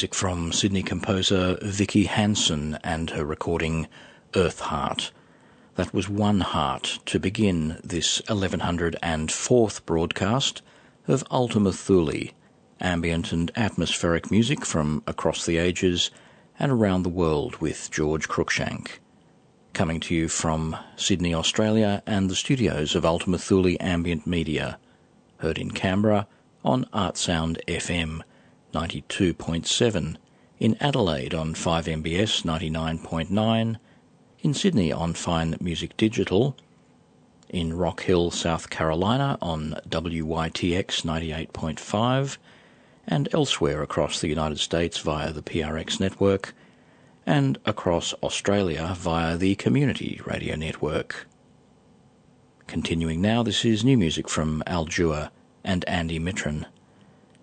Music from Sydney composer Vicky Hansen and her recording Earth Heart. That was One Heart to begin this 1104th broadcast of Ultima Thule, ambient and atmospheric music from across the ages and around the world with George Cruikshank. Coming to you from Sydney, Australia and the studios of Ultima Thule Ambient Media, heard in Canberra on Artsound FM 92.7, in Adelaide on 5MBS 99.9, in Sydney on Fine Music Digital, in Rock Hill, South Carolina on WYTX 98.5, and elsewhere across the United States via the PRX network, and across Australia via the Community Radio Network. Continuing now, this is new music from Al Dewar and Andy Mitron.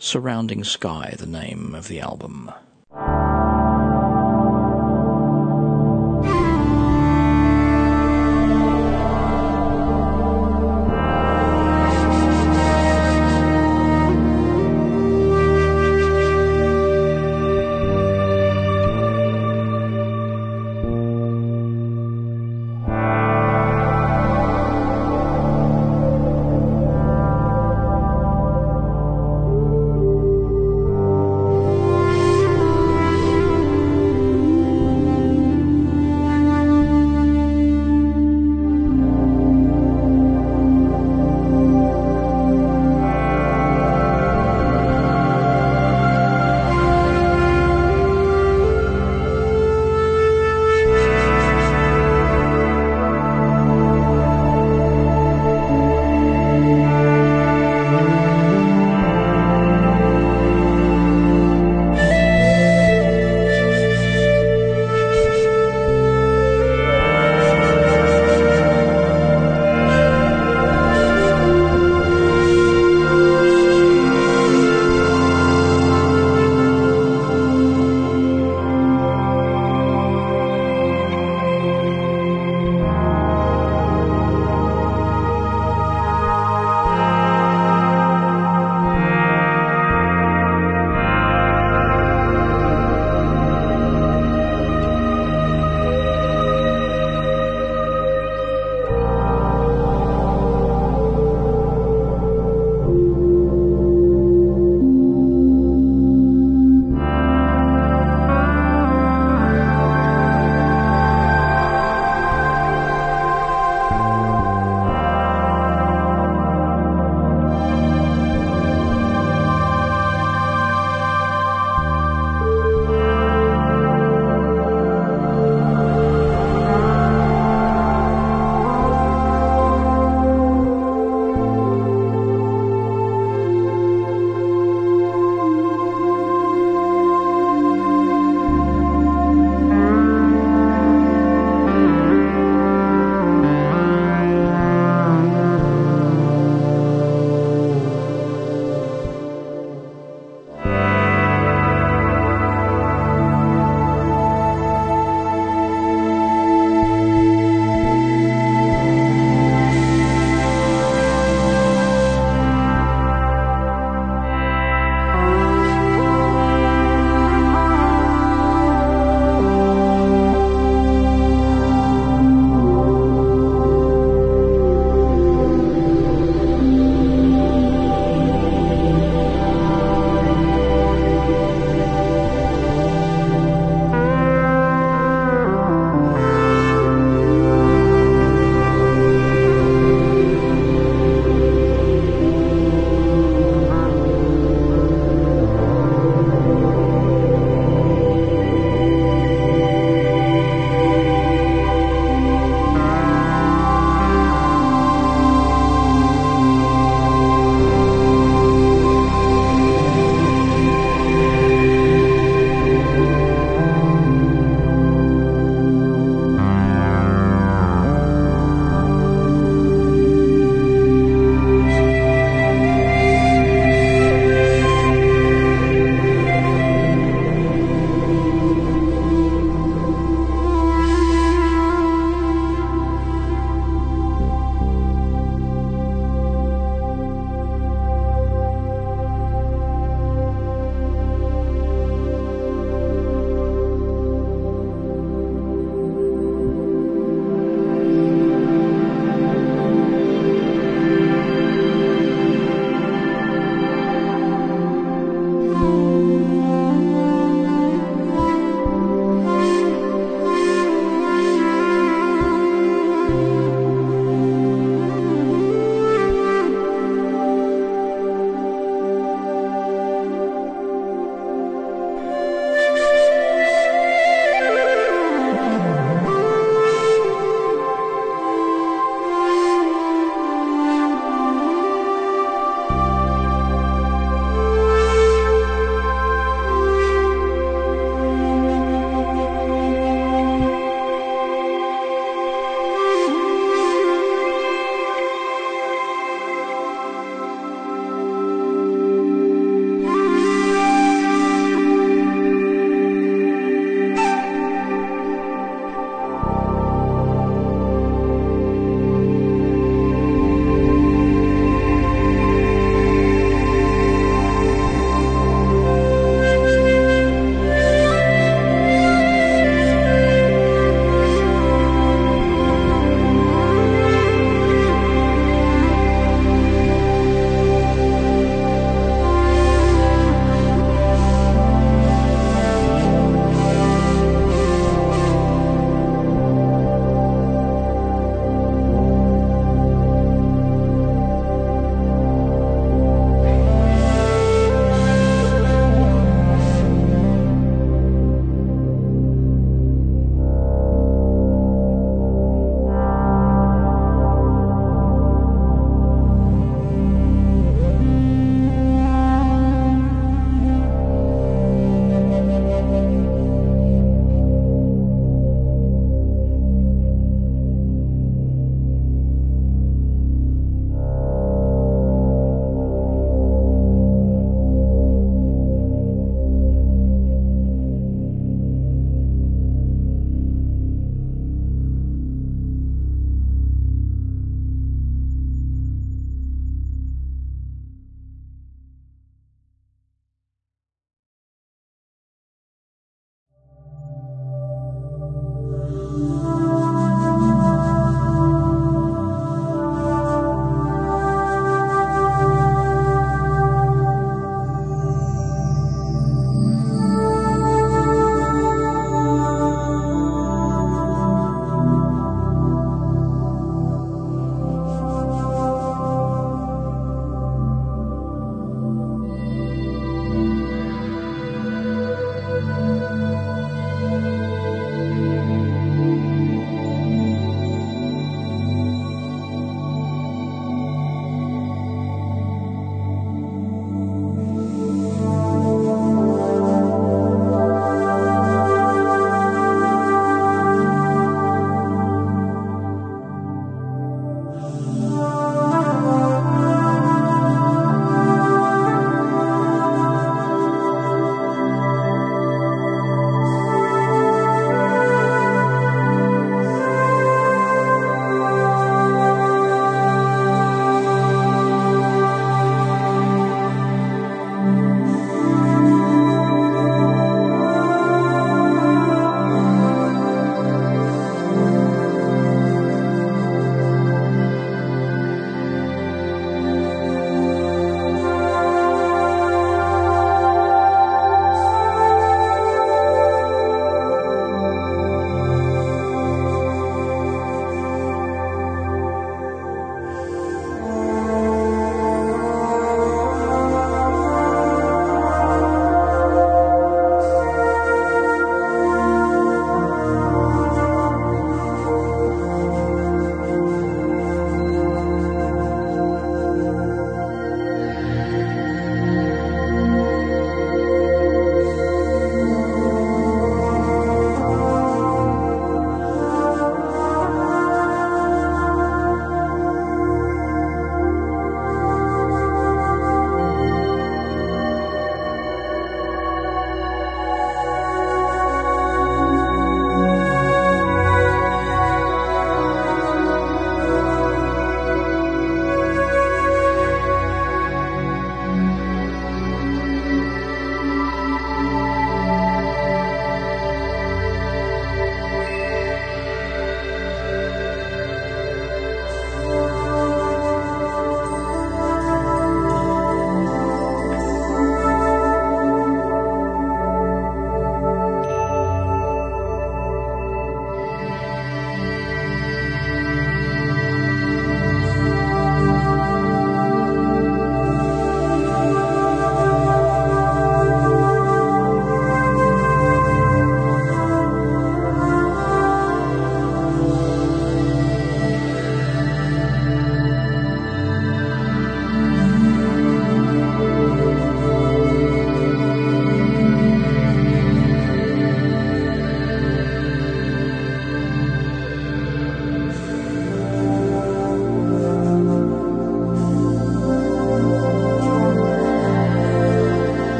Surrounding Sky, the name of the album.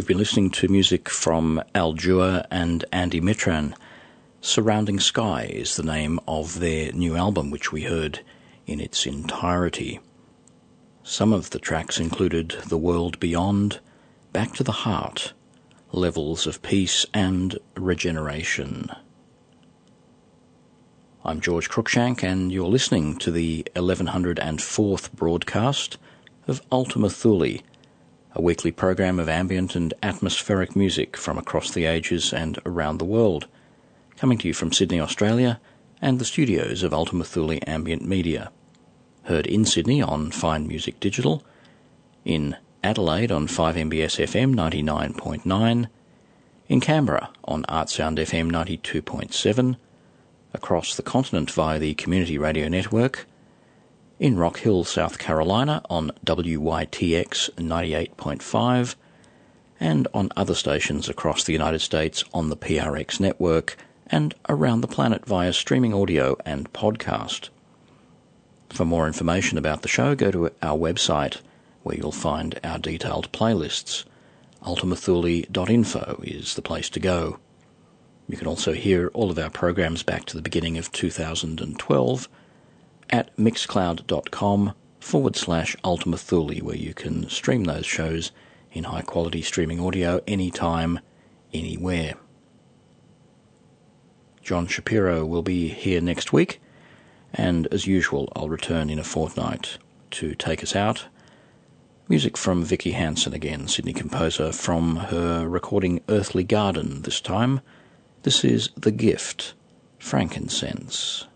We've been listening to music from Al Jewer and Andy Mitran. Surrounding Sky is the name of their new album, which we heard in its entirety. Some of the tracks included The World Beyond, Back to the Heart, Levels of Peace, and Regeneration. I'm George Cruikshank, and you're listening to the 1104th broadcast of Ultima Thule a weekly program of ambient and atmospheric music from across the ages and around the world, coming to you from Sydney, Australia, and the studios of Ultima Thule Ambient Media. Heard in Sydney on Fine Music Digital, in Adelaide on 5MBS FM 99.9, in Canberra on Artsound FM 92.7, across the continent via the Community Radio Network, in Rock Hill, South Carolina on WYTX 98.5 and on other stations across the United States on the PRX network and around the planet via streaming audio and podcast. For more information about the show, go to our website where you'll find our detailed playlists. ultimathule.info is the place to go. You can also hear all of our programs back to the beginning of 2012 at mixcloud.com forward slash Ultima Thule, where you can stream those shows in high quality streaming audio anytime, anywhere. John Shapiro will be here next week, and as usual, I'll return in a fortnight to take us out. Music from Vicky Hansen again, Sydney composer, from her recording Earthly Garden this time. This is The Gift, Frankincense.